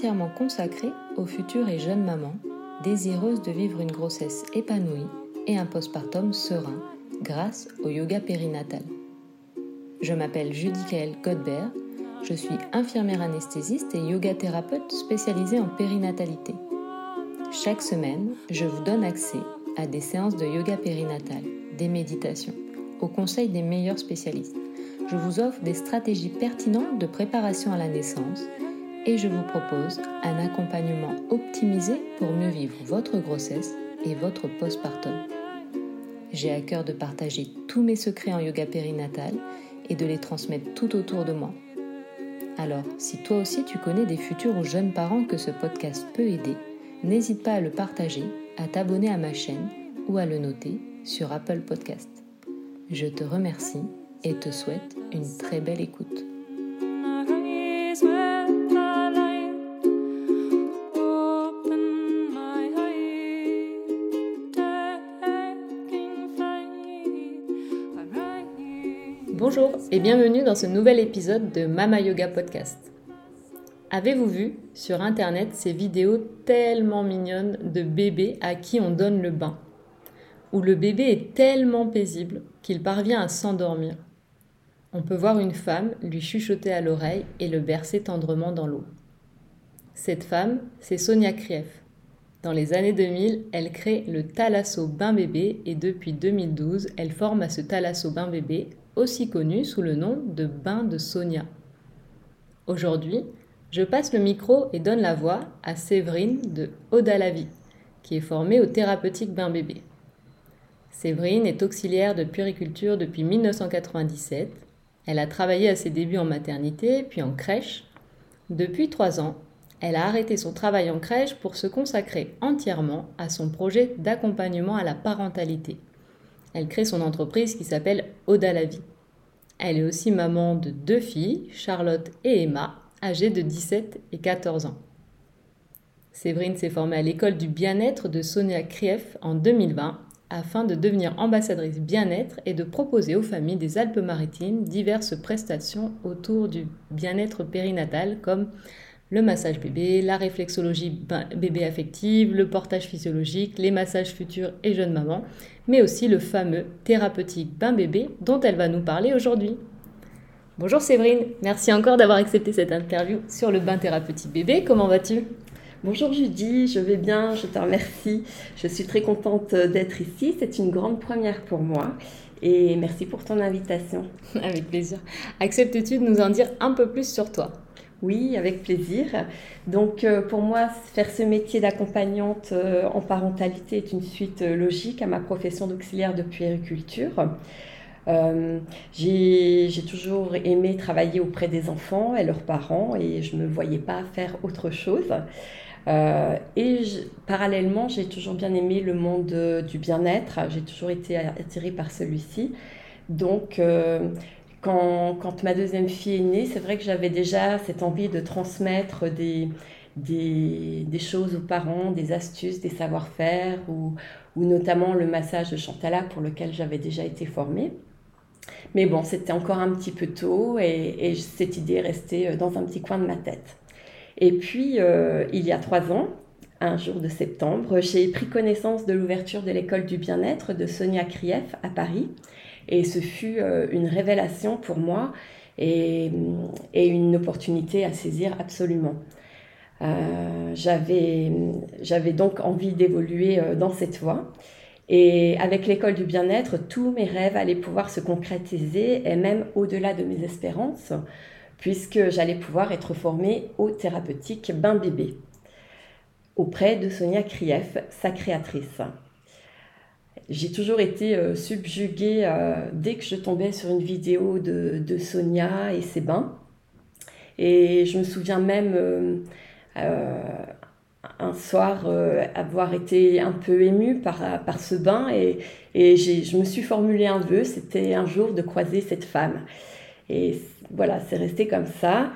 entièrement consacré aux futures et jeunes mamans désireuses de vivre une grossesse épanouie et un postpartum serein grâce au yoga périnatal. Je m'appelle Judy Kael Godbert, je suis infirmière anesthésiste et yoga thérapeute spécialisée en périnatalité. Chaque semaine, je vous donne accès à des séances de yoga périnatal, des méditations, au conseil des meilleurs spécialistes. Je vous offre des stratégies pertinentes de préparation à la naissance et je vous propose un accompagnement optimisé pour mieux vivre votre grossesse et votre postpartum. J'ai à cœur de partager tous mes secrets en yoga périnatal et de les transmettre tout autour de moi. Alors, si toi aussi tu connais des futurs ou jeunes parents que ce podcast peut aider, n'hésite pas à le partager, à t'abonner à ma chaîne ou à le noter sur Apple Podcast. Je te remercie et te souhaite une très belle écoute. Bonjour et bienvenue dans ce nouvel épisode de Mama Yoga Podcast. Avez-vous vu sur internet ces vidéos tellement mignonnes de bébés à qui on donne le bain? Où le bébé est tellement paisible qu'il parvient à s'endormir. On peut voir une femme lui chuchoter à l'oreille et le bercer tendrement dans l'eau. Cette femme, c'est Sonia Krief. Dans les années 2000, elle crée le Thalasso Bain Bébé et depuis 2012, elle forme à ce Thalasso Bain Bébé aussi connu sous le nom de bain de Sonia. Aujourd'hui, je passe le micro et donne la voix à Séverine de Oda la vie, qui est formée au thérapeutique bain bébé. Séverine est auxiliaire de puériculture depuis 1997. Elle a travaillé à ses débuts en maternité, puis en crèche. Depuis trois ans, elle a arrêté son travail en crèche pour se consacrer entièrement à son projet d'accompagnement à la parentalité. Elle crée son entreprise qui s'appelle Oda la vie. Elle est aussi maman de deux filles, Charlotte et Emma, âgées de 17 et 14 ans. Séverine s'est formée à l'école du bien-être de Sonia Krief en 2020 afin de devenir ambassadrice bien-être et de proposer aux familles des Alpes-Maritimes diverses prestations autour du bien-être périnatal comme le massage bébé, la réflexologie bébé affective, le portage physiologique, les massages futurs et jeunes mamans, mais aussi le fameux thérapeutique bain bébé dont elle va nous parler aujourd'hui. Bonjour Séverine, merci encore d'avoir accepté cette interview sur le bain thérapeutique bébé. Comment vas-tu? Bonjour Judy, je vais bien, je te remercie. Je suis très contente d'être ici, c'est une grande première pour moi et merci pour ton invitation. Avec plaisir. Acceptes-tu de nous en dire un peu plus sur toi? Oui, avec plaisir. Donc euh, pour moi, faire ce métier d'accompagnante euh, en parentalité est une suite euh, logique à ma profession d'auxiliaire de puériculture. j'ai toujours aimé travailler auprès des enfants et leurs parents et je ne me voyais pas faire autre chose. et parallèlement, j'ai toujours bien aimé le monde du bien-être. J'ai toujours été attirée par celui-ci. Donc, quand, ma deuxième fille est née, c'est vrai que j'avais déjà cette envie de transmettre des, choses aux parents, des astuces, des savoir-faire, ou, ou, notamment le massage de Chantala pour lequel j'avais déjà été formée. Mais bon, c'était encore un petit peu tôt et, cette idée est restée euh, dans un petit coin de ma tête. Et puis, euh, il y a trois ans, un jour de septembre, j'ai pris connaissance de l'ouverture de l'école du bien-être de Sonia Krief à Paris. Et ce fut euh, une révélation pour moi et, une opportunité à saisir absolument. Euh, J'avais donc envie d'évoluer euh, dans cette voie. Et avec l'école du bien-être, tous mes rêves allaient pouvoir se concrétiser et même au-delà de mes espérances, puisque j'allais pouvoir être formée au thérapeutique bain bébé auprès de Sonia Krief, sa créatrice j'ai toujours été euh, subjuguée euh, dès que je tombais sur une vidéo de, Sonia et ses bains. Et je me souviens même euh, un soir avoir été un peu émue par, par ce bain et, et je me suis formulé un vœu, c'était un jour de croiser cette femme. Et voilà, c'est resté comme ça.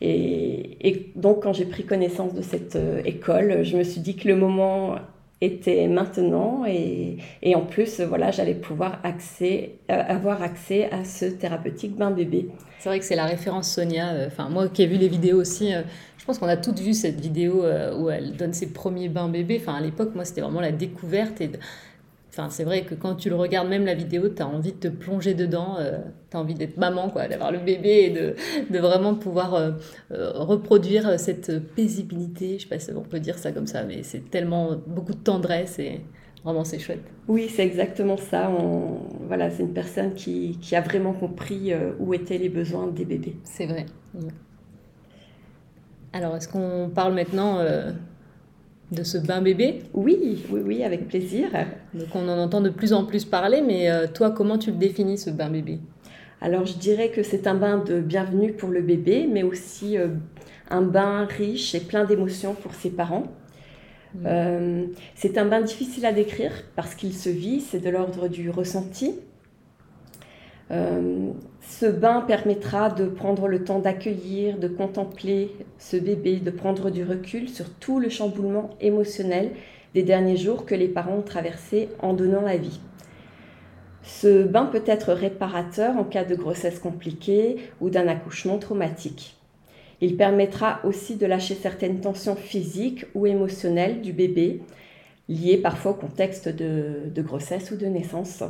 Et, et donc quand j'ai pris connaissance de cette école, je me suis dit que le moment était maintenant et, et en plus voilà j'allais pouvoir accès, euh, avoir accès à ce thérapeutique bain bébé. C'est vrai que c'est la référence Sonia. Euh, enfin moi qui ai vu les vidéos aussi, euh, je pense qu'on a toutes vu cette vidéo où elle donne ses premiers bains bébés. Enfin à l'époque moi c'était vraiment la découverte et Enfin, c'est vrai que quand tu le regardes, même la vidéo, tu as envie de te plonger dedans, tu as envie d'être maman, quoi, d'avoir le bébé et de, de vraiment pouvoir reproduire cette paisibilité. Je sais pas si on peut dire ça comme ça, mais c'est tellement beaucoup de tendresse et vraiment c'est chouette. Oui, c'est exactement ça. On... Voilà, c'est une personne qui, qui, a vraiment compris où étaient les besoins des bébés. C'est vrai. Alors, est-ce qu'on parle maintenant de ce bain bébé Oui, oui, oui, avec plaisir. Donc on en entend de plus en plus parler, mais euh, toi, comment tu le définis, ce bain bébé? Alors je dirais que c'est un bain de bienvenue pour le bébé, mais aussi euh, un bain riche et plein d'émotions pour ses parents. Mmh. Euh, c'est un bain difficile à décrire parce qu'il se vit, c'est de l'ordre du ressenti. Euh, ce bain permettra de prendre le temps d'accueillir, de contempler ce bébé, de prendre du recul sur tout le chamboulement émotionnel des derniers jours que les parents ont traversé en donnant la vie. Ce bain peut être réparateur en cas de grossesse compliquée ou d'un accouchement traumatique. Il permettra aussi de lâcher certaines tensions physiques ou émotionnelles du bébé, liées parfois au contexte de, de grossesse ou de naissance.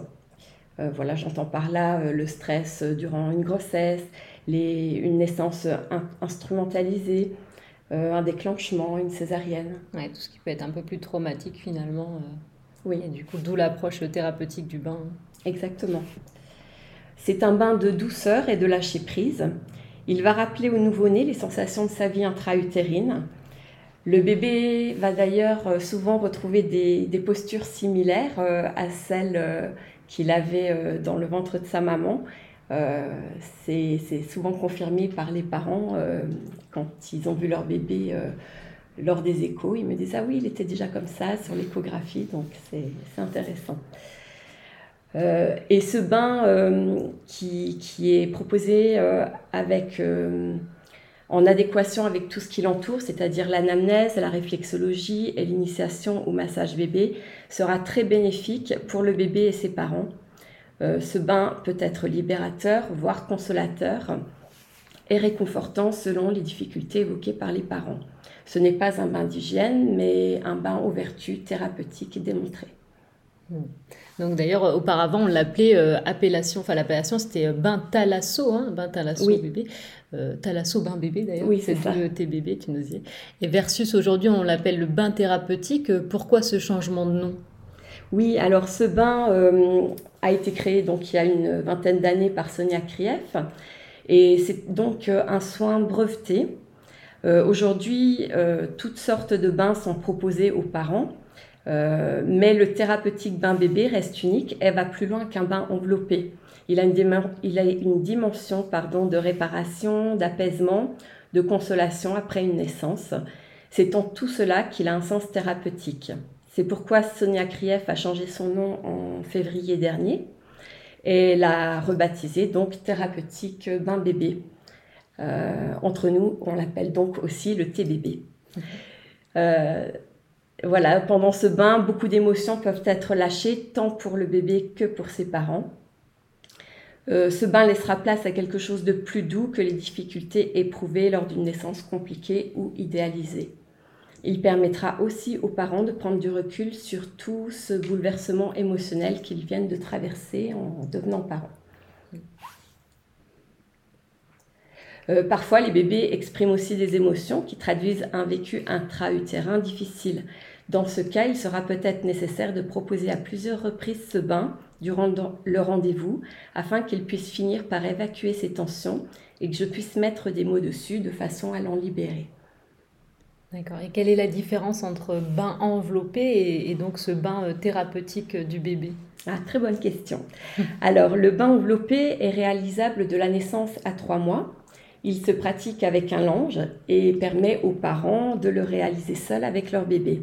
Euh, voilà, j'entends par là euh, le stress euh, durant une grossesse, une naissance instrumentalisée, un déclenchement, une césarienne. Ouais, tout ce qui peut être un peu plus traumatique finalement. Oui. Et du coup, d'où l'approche thérapeutique du bain. Exactement. C'est un bain de douceur et de lâcher prise. Il va rappeler au nouveau-né les sensations de sa vie intra-utérine. Le bébé va d'ailleurs souvent retrouver des, des postures similaires à celles qu'il avait euh, dans le ventre de sa maman. Euh, c'est souvent confirmé par les parents euh, quand ils ont vu leur bébé lors des échos. Ils me disent Ah oui, il était déjà comme ça sur l'échographie, donc c'est intéressant. et ce bain qui, qui, est proposé avec en adéquation avec tout ce qui l'entoure, c'est-à-dire l'anamnèse, la réflexologie et l'initiation au massage bébé, sera très bénéfique pour le bébé et ses parents. Euh, ce bain peut être libérateur, voire consolateur, et réconfortant selon les difficultés évoquées par les parents. Ce n'est pas un bain d'hygiène, mais un bain aux vertus thérapeutiques démontrées. Hmm. Donc d'ailleurs, auparavant, on l'appelait euh, appellation, enfin l'appellation c'était euh, bain thalasso, hein, bain thalasso bébé. Euh, thalasso bain bébé d'ailleurs, oui, c'est ça. le bébé, tu nous dis. Et versus aujourd'hui, on l'appelle le bain thérapeutique. Pourquoi ce changement de nom? Oui, alors ce bain a été créé donc il y a une vingtaine d'années par Sonia Krief. Et c'est donc un soin breveté. aujourd'hui, toutes sortes de bains sont proposés aux parents. Euh, mais le thérapeutique bain bébé reste unique Elle va plus loin qu'un bain enveloppé. Il a une, dimension pardon, de réparation, d'apaisement, de consolation après une naissance. C'est en tout cela qu'il a un sens thérapeutique. C'est pourquoi Sonia Krief a changé son nom en février dernier et l'a rebaptisé donc thérapeutique bain bébé. Euh, entre nous, on l'appelle donc aussi le TBB. Euh, voilà, pendant ce bain, beaucoup d'émotions peuvent être lâchées, tant pour le bébé que pour ses parents. Euh, ce bain laissera place à quelque chose de plus doux que les difficultés éprouvées lors d'une naissance compliquée ou idéalisée. Il permettra aussi aux parents de prendre du recul sur tout ce bouleversement émotionnel qu'ils viennent de traverser en devenant parents. Euh, parfois, les bébés expriment aussi des émotions qui traduisent un vécu intra-utérin difficile. Dans ce cas, il sera peut-être nécessaire de proposer à plusieurs reprises ce bain durant le rendez-vous afin qu'il puisse finir par évacuer ses tensions et que je puisse mettre des mots dessus de façon à l'en libérer. D'accord. Et quelle est la différence entre bain enveloppé et, donc ce bain euh, thérapeutique du bébé? Ah, très bonne question. Alors, le bain enveloppé est réalisable de la naissance à trois mois. Il se pratique avec un linge et permet aux parents de le réaliser seul avec leur bébé.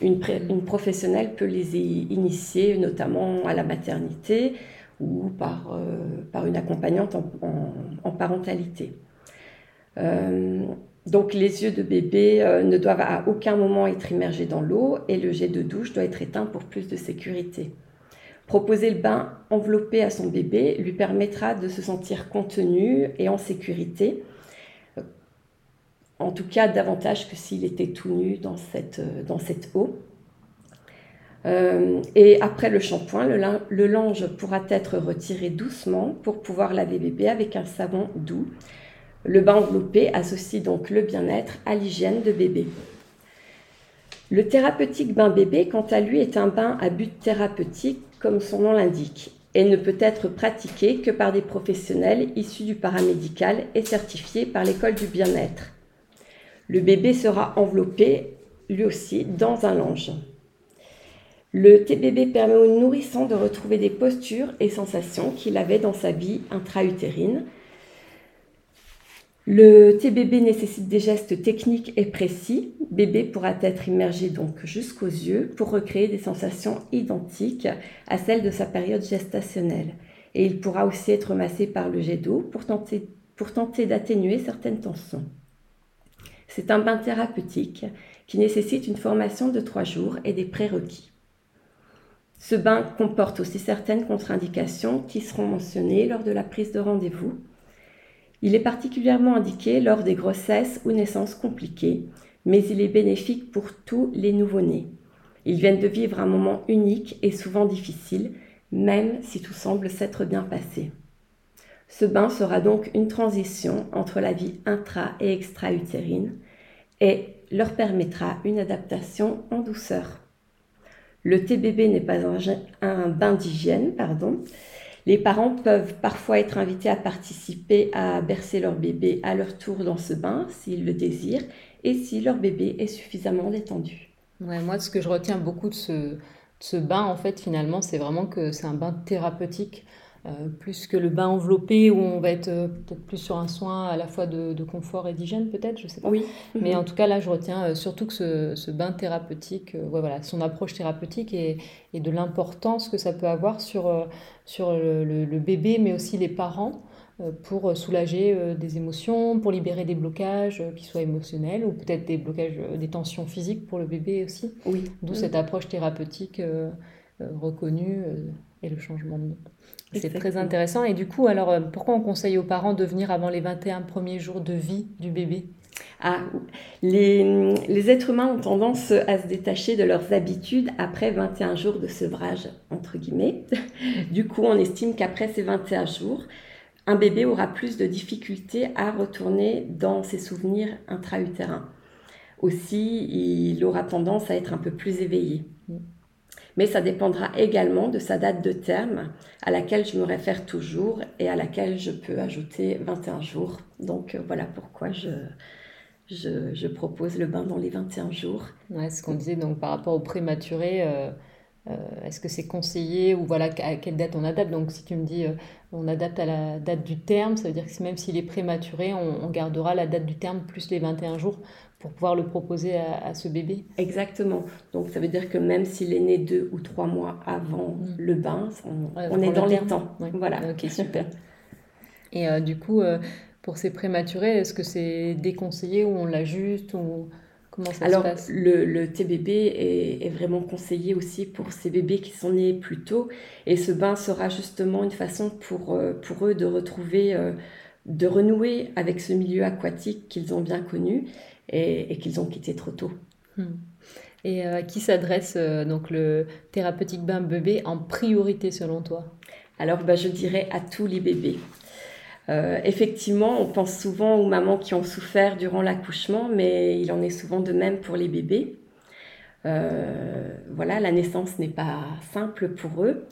Une, professionnelle peut les initier notamment à la maternité ou par, euh, une accompagnante en, parentalité. Euh, Donc les yeux de bébé euh, ne doivent à aucun moment être immergés dans l'eau et le jet de douche doit être éteint pour plus de sécurité. Proposer le bain enveloppé à son bébé lui permettra de se sentir contenu et en sécurité, en tout cas davantage que s'il était tout nu dans cette, cette eau. Euh, et après le shampoing, le, le, linge pourra être retiré doucement pour pouvoir laver bébé avec un savon doux. Le bain enveloppé associe donc le bien-être à l'hygiène de bébé. Le thérapeutique bain bébé, quant à lui, est un bain à but thérapeutique, comme son nom l'indique, et ne peut être pratiqué que par des professionnels issus du paramédical et certifiés par l'école du bien-être. Le bébé sera enveloppé, lui aussi, dans un linge. Le TBB permet au nourrisson de retrouver des postures et sensations qu'il avait dans sa vie intra-utérine. Le TBB nécessite des gestes techniques et précis. Bébé pourra être immergé donc jusqu'aux yeux pour recréer des sensations identiques à celles de sa période gestationnelle. Et il pourra aussi être massé par le jet d'eau pour tenter, pour tenter d'atténuer certaines tensions. C'est un bain thérapeutique qui nécessite une formation de trois jours et des prérequis. Ce bain comporte aussi certaines contre-indications qui seront mentionnées lors de la prise de rendez-vous. Il est particulièrement indiqué lors des grossesses ou naissances compliquées, mais il est bénéfique pour tous les nouveau-nés. Ils viennent de vivre un moment unique et souvent difficile, même si tout semble s'être bien passé. Ce bain sera donc une transition entre la vie intra et extra-utérine et leur permettra une adaptation en douceur. Le TBB n'est pas un, bain d'hygiène, pardon. Les parents peuvent parfois être invités à participer à bercer leur bébé à leur tour dans ce bain s'ils le désirent et si leur bébé est suffisamment détendu. Ouais, moi, ce que je retiens beaucoup de ce, de ce bain, en fait, finalement, c'est vraiment que c'est un bain thérapeutique. Euh, plus que le bain enveloppé où on va être euh, peut-être plus sur un soin à la fois de, confort et d'hygiène peut-être, je sais pas. Oui. Mais en tout cas là je retiens euh, surtout que ce, bain thérapeutique, voilà, son approche thérapeutique et, de l'importance que ça peut avoir sur, sur le, bébé mais aussi les parents pour soulager des émotions, pour libérer des blocages qui soient émotionnels ou peut-être des blocages, des tensions physiques pour le bébé aussi. Oui. D'où cette approche thérapeutique reconnue et le changement de nom. C'est très intéressant. Et du coup, alors, euh, pourquoi on conseille aux parents de venir avant les 21 premiers jours de vie du bébé? Ah, les, les, êtres humains ont tendance à se détacher de leurs habitudes après 21 jours de sevrage, entre guillemets. Du coup, on estime qu'après ces 21 jours, un bébé aura plus de difficultés à retourner dans ses souvenirs intra-utérins. Aussi, il aura tendance à être un peu plus éveillé. Mais ça dépendra également de sa date de terme à laquelle je me réfère toujours et à laquelle je peux ajouter 21 jours. Donc euh, voilà pourquoi je, je, propose le bain dans les 21 jours. Ouais, ce qu'on disait donc par rapport au prématuré. Euh, est-ce que c'est conseillé ou voilà à quelle date on adapte? Donc si tu me dis on adapte à la date du terme, ça veut dire que même s'il est prématuré, on, on, gardera la date du terme plus les 21 jours pour pouvoir le proposer à, ce bébé. Exactement. Donc ça veut dire que même s'il est né deux ou trois mois avant mm. le bain, on, est dans les temps. Voilà. Ok, super. Et euh, du coup, euh, pour ces prématurés, est-ce que c'est déconseillé ou on l'ajuste ou comment ça Alors, se passe? le, le TBB est, est, vraiment conseillé aussi pour ces bébés qui sont nés plus tôt. Et ce bain sera justement une façon pour, euh, pour eux de retrouver, de renouer avec ce milieu aquatique qu'ils ont bien connu et, qu'ils ont quitté trop tôt. Hmm. Et euh, à qui s'adresse euh, donc le thérapeutique bain bébé en priorité selon toi? Alors bah, je dirais à tous les bébés. Euh, effectivement, on pense souvent aux mamans qui ont souffert durant l'accouchement, mais il en est souvent de même pour les bébés. voilà, la naissance n'est pas simple pour eux.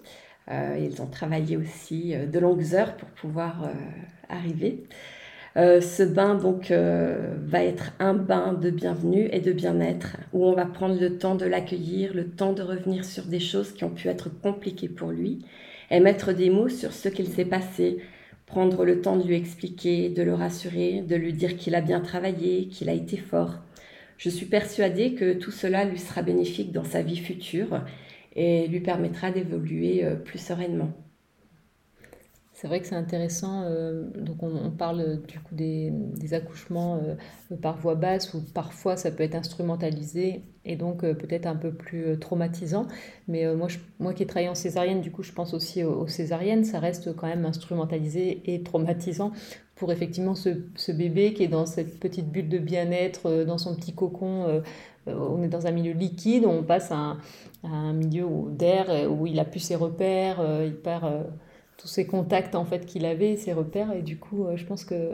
ils ont travaillé aussi de longues heures pour pouvoir arriver. Euh, ce bain donc euh, va être un bain de bienvenue et de bien-être où on va prendre le temps de l'accueillir, le temps de revenir sur des choses qui ont pu être compliquées pour lui et mettre des mots sur ce qu'il s'est passé, prendre le temps de lui expliquer, de le rassurer, de lui dire qu'il a bien travaillé, qu'il a été fort. Je suis persuadée que tout cela lui sera bénéfique dans sa vie future et lui permettra d'évoluer euh, plus sereinement. C'est vrai que c'est intéressant. euh, donc, on, parle euh, du coup des, accouchements euh, par voie basse où parfois ça peut être instrumentalisé et donc peut-être un peu plus traumatisant. Mais moi, moi qui ai travaillé en césarienne, du coup, je pense aussi aux, césariennes. Ça reste quand même instrumentalisé et traumatisant pour effectivement ce, bébé qui est dans cette petite bulle de bien-être, dans son petit cocon. on est dans un milieu liquide, on passe à un, milieu d'air où il a plus ses repères, il perd. Tous ces contacts en fait qu'il avait, ses repères, et du coup, euh, je pense que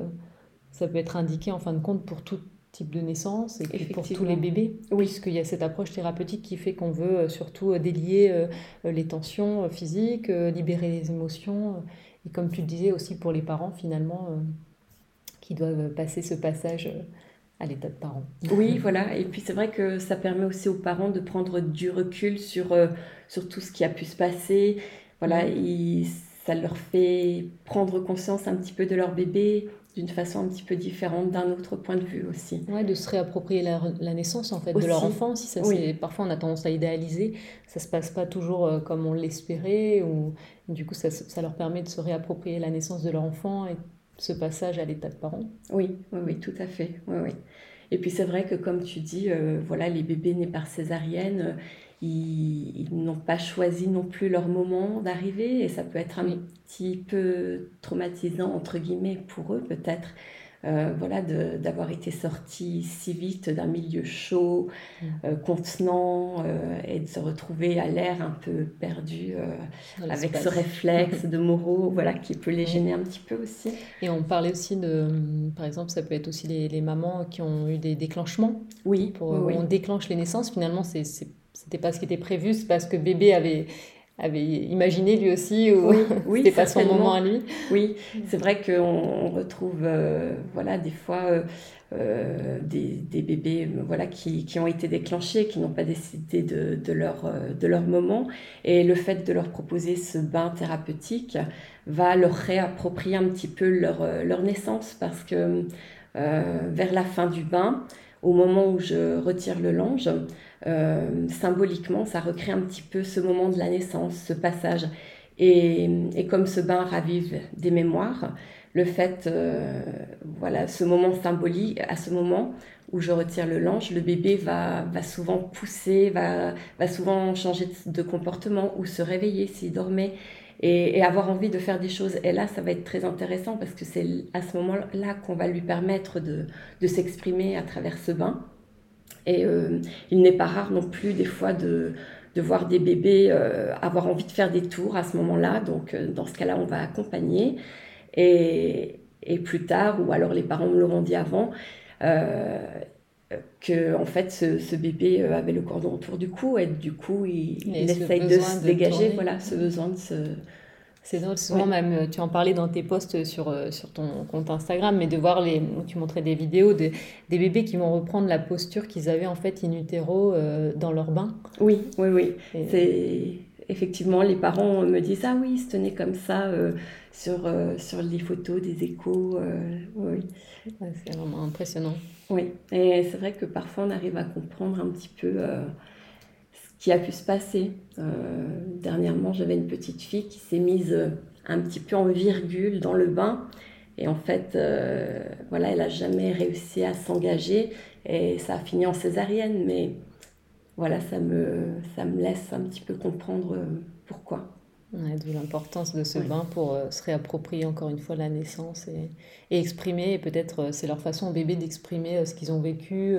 ça peut être indiqué en fin de compte pour tout type de naissance et puis pour tous les bébés, Oui. puisqu'il y a cette approche thérapeutique qui fait qu'on veut euh, surtout euh, délier les tensions physiques, libérer les émotions, et comme tu le disais aussi pour les parents finalement, qui doivent passer ce passage à l'état de parent. Oui, voilà. Et puis c'est vrai que ça permet aussi aux parents de prendre du recul sur, euh, sur tout ce qui a pu se passer. Voilà, ils- ça leur fait prendre conscience un petit peu de leur bébé d'une façon un petit peu différente, d'un autre point de vue aussi. Ouais, de se réapproprier la, la naissance en fait de leur enfant. Si ça, Oui. c'est, parfois on a tendance à idéaliser, ça se passe pas toujours euh, comme on l'espérait, ou du coup ça, ça leur permet de se réapproprier la naissance de leur enfant et ce passage à l'état de parent. Oui, oui, oui, tout à fait. Oui, oui. Et puis c'est vrai que comme tu dis, euh, voilà, les bébés nés par césarienne, euh, ils, ils n'ont pas choisi non plus leur moment d'arrivée et ça peut être un Oui. petit peu traumatisant, entre guillemets, pour eux peut-être. euh, voilà, d'avoir été sortis si vite d'un milieu chaud, Mm. euh, contenant, euh, et de se retrouver à l'air un peu perdu, euh, avec ce réflexe de moraux, voilà, qui peut les gêner un petit peu aussi. Et on parlait aussi de, hum, par exemple, ça peut être aussi les, les mamans qui ont eu des déclenchements. Oui, Pour, oui. On déclenche les naissances, finalement, c'est- c'était pas ce qui était prévu, c'est parce que bébé avait, avait imaginé lui aussi, ou Oui, oui, c'était pas son moment à lui. Oui, c'est vrai qu'on on retrouve euh, voilà, des fois euh, euh, des, des bébés voilà, qui, qui ont été déclenchés, qui n'ont pas décidé de, de, leur, de leur moment. Et le fait de leur proposer ce bain thérapeutique va leur réapproprier un petit peu leur, leur naissance parce que euh, vers la fin du bain, au moment où je retire le linge, euh, symboliquement, ça recrée un petit peu ce moment de la naissance, ce passage. Et, et comme ce bain ravive des mémoires, le fait, euh, voilà, ce moment symbolique, à ce moment où je retire le linge, le bébé va, va souvent pousser, va, va souvent changer de, comportement ou se réveiller s'il dormait et, avoir envie de faire des choses. Et là, ça va être très intéressant parce que c'est à ce moment-là qu'on va lui permettre de, s'exprimer à travers ce bain. Et euh, il n'est pas rare non plus des fois de, voir des bébés euh, avoir envie de faire des tours à ce moment-là. Donc euh, dans ce cas-là, on va accompagner. Et, plus tard, ou alors les parents me l'auront dit avant, que en fait ce, ce bébé euh, avait le cordon autour du cou et du coup il, essaye de se de dégager, voilà, ce besoin de se... C'est drôle, souvent Ouais. même, euh, tu en parlais dans tes posts sur, euh, sur ton compte Instagram, mais de voir les, où tu montrais des vidéos de, des bébés qui vont reprendre la posture qu'ils avaient en fait in utero euh, dans leur bain. Oui, oui, oui. Et- C'est effectivement les parents me disent ah oui, il se tenait comme ça euh, sur euh, sur les photos des échos. oui, ouais, c'est vraiment impressionnant. Oui. Et c'est vrai que parfois on arrive à comprendre un petit peu euh, ce qui a pu se passer. Euh, dernièrement, j'avais une petite fille qui s'est mise euh, un petit peu en virgule dans le bain. Et en fait, voilà, elle n'a jamais réussi à s'engager et ça a fini en césarienne. Mais voilà, ça me, ça me laisse un petit peu comprendre pourquoi. Ouais, D'où l'importance de ce bain pour euh, se réapproprier encore une fois la naissance et, et exprimer, et peut-être euh, c'est leur façon aux bébés d'exprimer euh, ce qu'ils ont vécu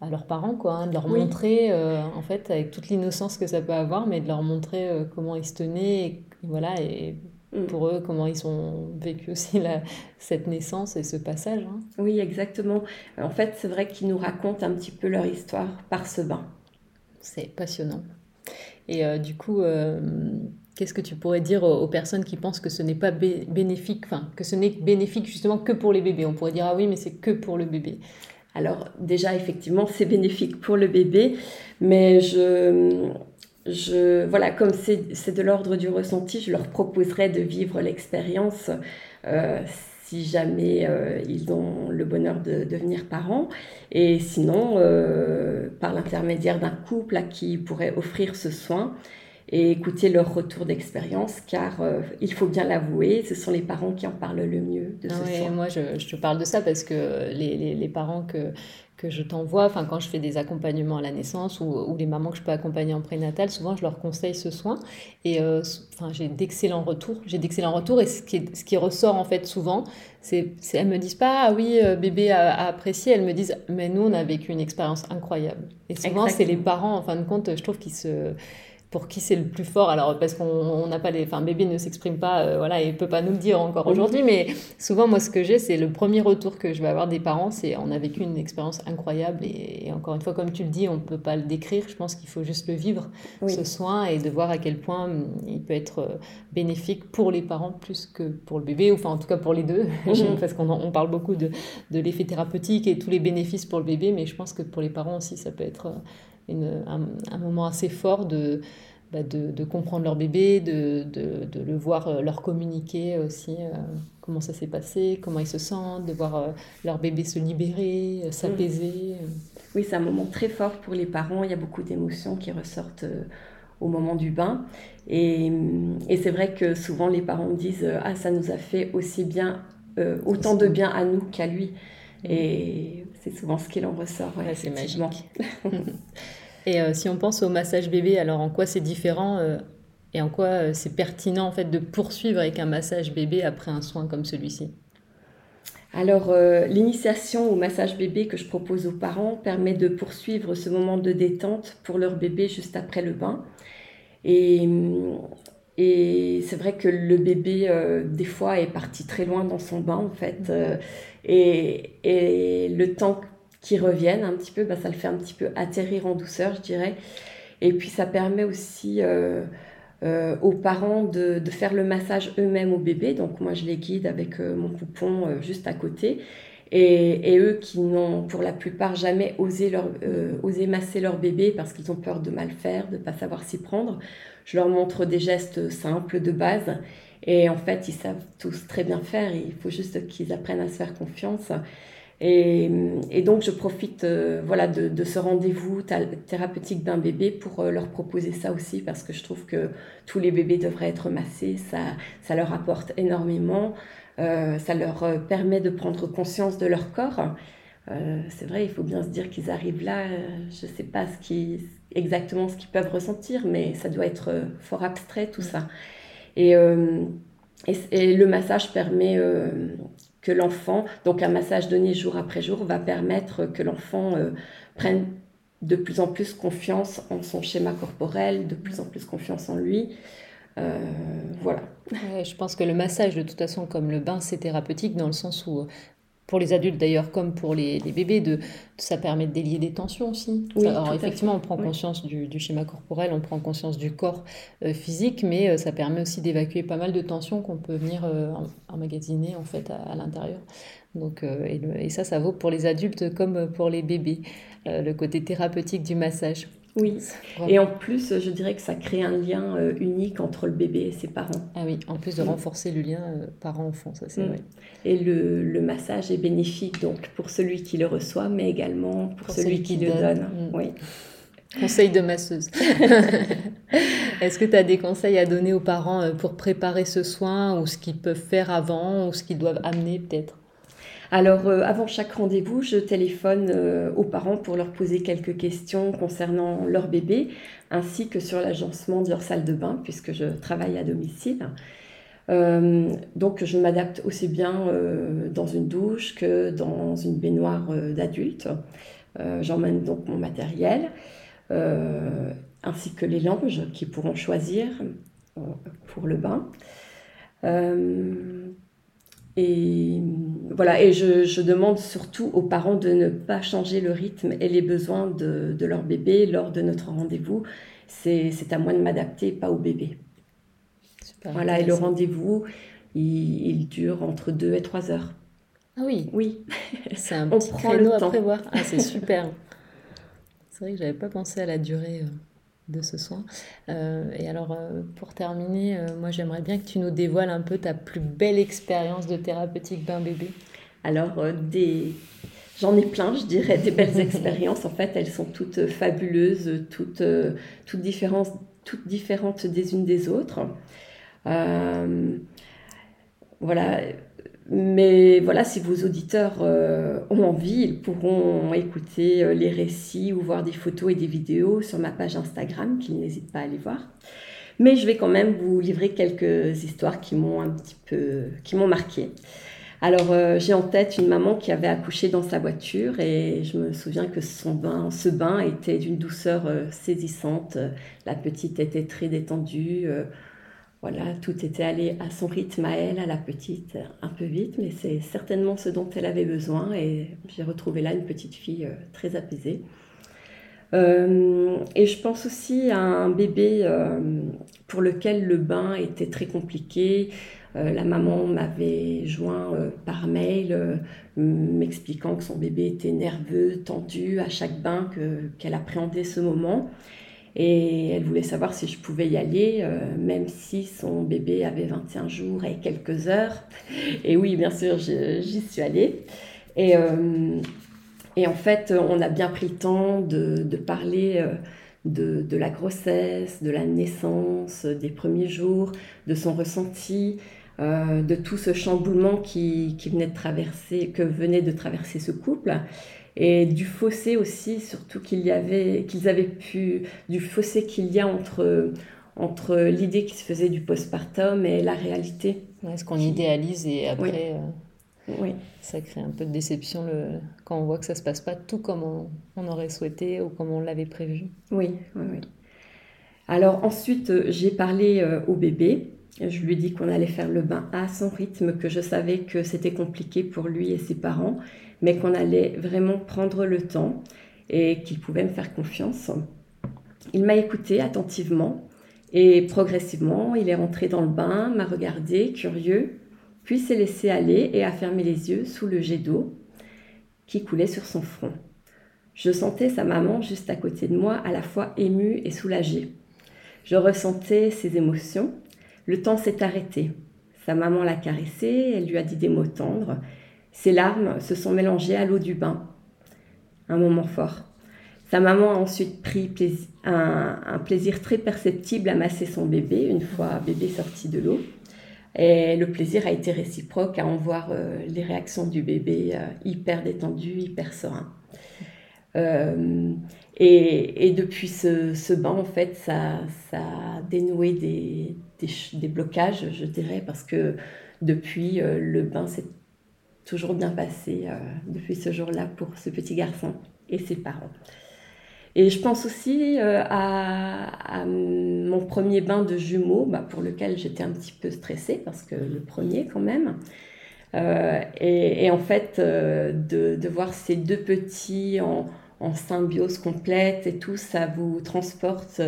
à leurs parents, quoi, hein, de leur Oui. montrer, en fait, avec toute l'innocence que ça peut avoir, mais de leur montrer comment ils se tenaient, et, voilà, et Mm. pour eux, comment ils ont vécu aussi la, cette naissance et ce passage. hein. Oui, exactement. En fait, c'est vrai qu'ils nous racontent un petit peu leur histoire par ce bain. C'est passionnant. Et du coup, qu'est-ce que tu pourrais dire aux, personnes qui pensent que ce n'est pas bé- bénéfique, enfin, que ce n'est bénéfique justement que pour les bébés? On pourrait dire, ah oui, mais c'est que pour le bébé. Alors déjà, effectivement, c'est bénéfique pour le bébé, mais je, je voilà, comme c'est de l'ordre du ressenti, je leur proposerais de vivre l'expérience euh, si jamais euh, ils ont le bonheur de devenir parents, et sinon, euh, par l'intermédiaire d'un couple à qui pourrait offrir ce soin. Et écouter leur retour d'expérience, car il faut bien l'avouer, ce sont les parents qui en parlent le mieux de ce Moi, je, je, te parle de ça parce que les, les, les parents que, que je t'envoie, enfin quand je fais des accompagnements à la naissance ou, les mamans que je peux accompagner en prénatal, souvent je leur conseille ce soin. Et euh, enfin j'ai d'excellents retours, j'ai d'excellents retours. Et ce qui, ce qui ressort en fait souvent, c'est elles me disent pas ah oui euh, bébé a, apprécié, elles me disent mais nous on a vécu une expérience incroyable et souvent c'est les parents en fin de compte je trouve qu'ils se pour qui c'est le plus fort. Alors, parce qu'on n'a pas les. Enfin, bébé ne s'exprime pas, euh, voilà, et peut pas nous le dire encore aujourd'hui, mais souvent, moi, ce que j'ai, c'est le premier retour que je vais avoir des parents, c'est on a vécu une expérience incroyable, et, encore une fois, comme tu le dis, on peut pas le décrire, je pense qu'il faut juste le vivre, ce soin, et de voir à quel point hum, il peut être euh, bénéfique pour les parents plus que pour le bébé, ou enfin, en tout cas pour les deux, mhm. parce qu'on on parle beaucoup de, de l'effet thérapeutique et tous les bénéfices pour le bébé, mais je pense que pour les parents aussi, ça peut être un, moment assez fort de, bah, de, de, comprendre leur bébé, de, de, de, le voir euh, leur communiquer aussi euh, comment ça s'est passé, comment ils se sentent, de voir euh, leur bébé se libérer, s'apaiser. Oui, c'est un moment très fort pour les parents. Il y a beaucoup d'émotions qui ressortent au moment du bain. Et, et c'est vrai que souvent les parents disent Ah, ça nous a fait aussi bien, autant de bien à nous qu'à lui. Et c'est souvent ce qu'il en ressort. c'est magique. et euh, si on pense au massage bébé, alors en quoi c'est différent euh, et en quoi euh, c'est pertinent en fait de poursuivre avec un massage bébé après un soin comme celui-ci? Alors, l'initiation au massage bébé que je propose aux parents permet de poursuivre ce moment de détente pour leur bébé juste après le bain. Et, et c'est vrai que le bébé, des fois, est parti très loin dans son bain, en fait. et, et, le temps qui reviennent un petit peu, bah, ça le fait un petit peu atterrir en douceur, je dirais. Et puis ça permet aussi euh, euh, aux parents de, de, faire le massage eux-mêmes au bébé. Donc moi je les guide avec euh, mon coupon juste à côté. Et, et eux qui n'ont pour la plupart jamais osé, leur, osé masser leur bébé parce qu'ils ont peur de mal faire, de ne pas savoir s'y prendre, je leur montre des gestes simples de base. Et en fait, ils savent tous très bien faire. Il faut juste qu'ils apprennent à se faire confiance. Et, et, donc, je profite euh, voilà, de, de ce rendez-vous thérapeutique d'un bébé pour euh, leur proposer ça aussi, parce que je trouve que tous les bébés devraient être massés, ça, ça leur apporte énormément, euh, ça leur euh, permet de prendre conscience de leur corps. c'est vrai, il faut bien se dire qu'ils arrivent là, je ne sais pas ce qui, exactement ce qu'ils peuvent ressentir, mais ça doit être fort abstrait tout ça. Et, et, le massage permet que l'enfant, donc un massage donné jour après jour, va permettre que l'enfant euh, prenne de plus en plus confiance en son schéma corporel, de plus en plus confiance en lui. Euh, voilà. je pense que le massage, de toute façon, comme le bain, c'est thérapeutique dans le sens où pour les adultes d'ailleurs comme pour les, bébés, de, ça permet de délier des tensions aussi. alors effectivement, on prend conscience du, schéma corporel, on prend conscience du corps euh, physique, mais euh, ça permet aussi d'évacuer pas mal de tensions qu'on peut venir euh, emmagasiner en fait à, l'intérieur. Donc, et, et, ça, ça vaut pour les adultes comme pour les bébés, le côté thérapeutique du massage. Oui, et en plus, je dirais que ça crée un lien euh, unique entre le bébé et ses parents. Ah oui, en plus de mm. renforcer le lien euh, parent-enfant, ça c'est mm. vrai. Et le, le, massage est bénéfique donc pour celui qui le reçoit, mais également pour, celui, qui, le donne. Mm. Oui. Conseil de masseuse. Est-ce que tu as des conseils à donner aux parents euh, pour préparer ce soin ou ce qu'ils peuvent faire avant ou ce qu'ils doivent amener peut-être? Alors, euh, avant chaque rendez-vous, je téléphone euh, aux parents pour leur poser quelques questions concernant leur bébé, ainsi que sur l'agencement de leur salle de bain, puisque je travaille à domicile. Euh, donc, je m'adapte aussi bien dans une douche que dans une baignoire d'adulte. J'emmène donc mon matériel, ainsi que les langes qu'ils pourront choisir pour le bain. Et voilà, et je, demande surtout aux parents de ne pas changer le rythme et les besoins de, leur bébé lors de notre rendez-vous. C'est à moi de m'adapter, pas au bébé. voilà, et le rendez-vous, il, dure entre 2 et 3 heures. Ah oui Oui. C'est un petit créneau à prévoir. Ah, c'est super. c'est vrai que j'avais pas pensé à la durée. De ce soin. Euh, et alors, euh, pour terminer, euh, moi j'aimerais bien que tu nous dévoiles un peu ta plus belle expérience de thérapeutique bain bébé. Alors, des... j'en ai plein, je dirais, des belles expériences. En fait, elles sont toutes fabuleuses, toutes, toutes différentes toutes différentes des unes des autres. voilà, mais voilà, si vos auditeurs ont envie, ils pourront écouter les récits ou voir des photos et des vidéos sur ma page Instagram, qu'ils n'hésitent pas à aller voir. Mais je vais quand même vous livrer quelques histoires qui m'ont un petit peu, qui m'ont marqué. Alors euh, j'ai en tête une maman qui avait accouché dans sa voiture et je me souviens que son bain, ce bain était d'une douceur euh, saisissante. La petite était très détendue. Euh, voilà, tout était allé à son rythme à elle, à la petite, un peu vite, mais c'est certainement ce dont elle avait besoin et j'ai retrouvé là une petite fille très apaisée. et je pense aussi à un bébé pour lequel le bain était très compliqué. Euh, la maman m'avait joint euh, par mail euh, m'expliquant que son bébé était nerveux, tendu à chaque bain, qu'elle appréhendait ce moment. Et elle voulait savoir si je pouvais y aller, même si son bébé avait 21 jours et quelques heures. Et oui, bien sûr, j'y suis allée. Et, et, en fait, on a bien pris le temps de, parler de, de, la grossesse, de la naissance, des premiers jours, de son ressenti, euh, de tout ce chamboulement qui, venait de traverser, que venait de traverser ce couple, et du fossé aussi, surtout qu'il y avait, qu'ils avaient pu, du fossé qu'il y a entre entre l'idée qui se faisait du postpartum et la réalité. Est-ce qu'on idéalise et après euh, oui. ça crée un peu de déception le... quand on voit que ça se passe pas tout comme on, aurait souhaité ou comme on l'avait prévu. Oui, oui, oui. Alors ensuite, euh, j'ai parlé au bébé je lui ai dit qu'on allait faire le bain à son rythme, que je savais que c'était compliqué pour lui et ses parents, mais qu'on allait vraiment prendre le temps et qu'il pouvait me faire confiance. Il m'a écouté attentivement et progressivement, il est rentré dans le bain, m'a regardé, curieux, puis s'est laissé aller et a fermé les yeux sous le jet d'eau qui coulait sur son front. Je sentais sa maman juste à côté de moi, à la fois émue et soulagée. Je ressentais ses émotions le temps s'est arrêté. Sa maman l'a caressé, elle lui a dit des mots tendres. Ses larmes se sont mélangées à l'eau du bain. Un moment fort. Sa maman a ensuite pris un, plaisir très perceptible à masser son bébé une fois bébé sorti de l'eau. Et le plaisir a été réciproque à en voir euh, les réactions du bébé euh, hyper détendu, hyper serein. Euh, et, depuis ce, bain, en fait, ça, a dénoué des, blocages, je dirais, parce que depuis, le bain s'est toujours bien passé euh, depuis ce jour-là pour ce petit garçon et ses parents. Et je pense aussi euh, à, mon premier bain de jumeaux, bah, pour lequel j'étais un petit peu stressée, parce que le premier quand même. Et, en fait, de, de, voir ces deux petits en, en, symbiose complète et tout, ça vous transporte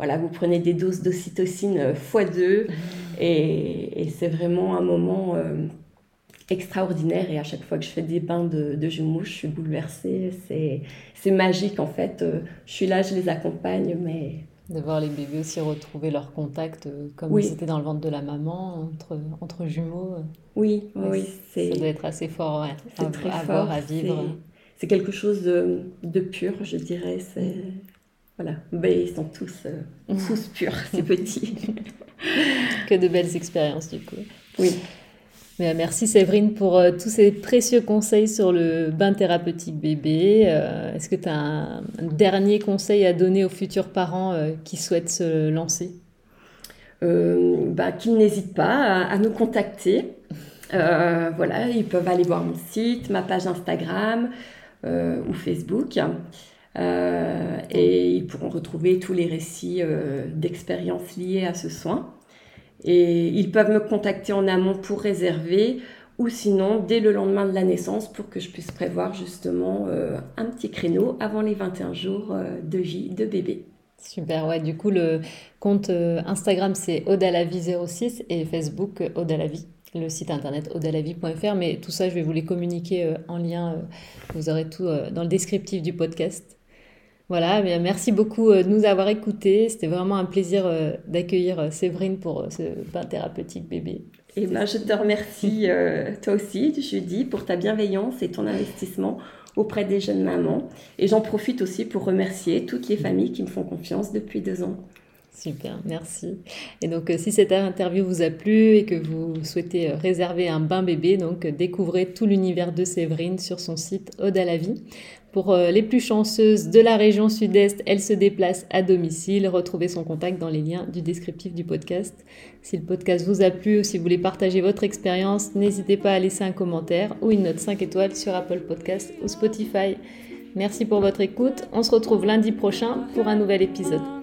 voilà, vous prenez des doses d'ocytocine x2 euh, mmh. et, c'est vraiment un moment euh, extraordinaire et à chaque fois que je fais des bains de, jumeaux, je suis bouleversée. C'est magique en fait. Euh, je suis là, je les accompagne, mais... De voir les bébés aussi retrouver leur contact comme oui. c'était dans le ventre de la maman, entre, entre jumeaux. Oui, oui. Ça doit être assez fort à, très à fort, voir, à vivre. C'est quelque chose de, de, pur, je dirais. C'est voilà, ben, ils sont tous, euh, tous purs, ces petits. que de belles expériences, du coup. Oui. Euh, merci Séverine pour euh, tous ces précieux conseils sur le bain thérapeutique bébé. Est-ce que tu as un, dernier conseil à donner aux futurs parents qui souhaitent se lancer? Bah, Qu'ils n'hésitent pas à, nous contacter. voilà, ils peuvent aller voir mon site, ma page Instagram ou Facebook. Euh, et ils pourront retrouver tous les récits euh, d'expériences liées à ce soin. Et ils peuvent me contacter en amont pour réserver ou sinon dès le lendemain de la naissance pour que je puisse prévoir justement euh, un petit créneau avant les 21 jours de vie de bébé. Super, ouais, du coup le compte Instagram c'est Odalavie06 et Facebook Odalavie le site internet odalavie.fr, mais tout ça, je vais vous les communiquer en lien. vous aurez tout dans le descriptif du podcast. Voilà, merci beaucoup euh, de nous avoir écoutés. C'était vraiment un plaisir euh, d'accueillir euh, Séverine pour ce bain thérapeutique bébé. Et ben, je te remercie toi aussi, Judy, pour ta bienveillance et ton investissement auprès des jeunes mamans. Et j'en profite aussi pour remercier toutes les familles qui me font confiance depuis deux ans. Super, merci. Et donc, euh, si cette interview vous a plu et que vous souhaitez euh, réserver un bain bébé, donc euh, découvrez tout l'univers de Séverine sur son site Ode à la vie. Pour les plus chanceuses de la région sud-est, elle se déplace à domicile. Retrouvez son contact dans les liens du descriptif du podcast. Si le podcast vous a plu ou si vous voulez partager votre expérience, n'hésitez pas à laisser un commentaire ou une note 5 étoiles sur Apple Podcast ou Spotify. Merci pour votre écoute. On se retrouve lundi prochain pour un nouvel épisode.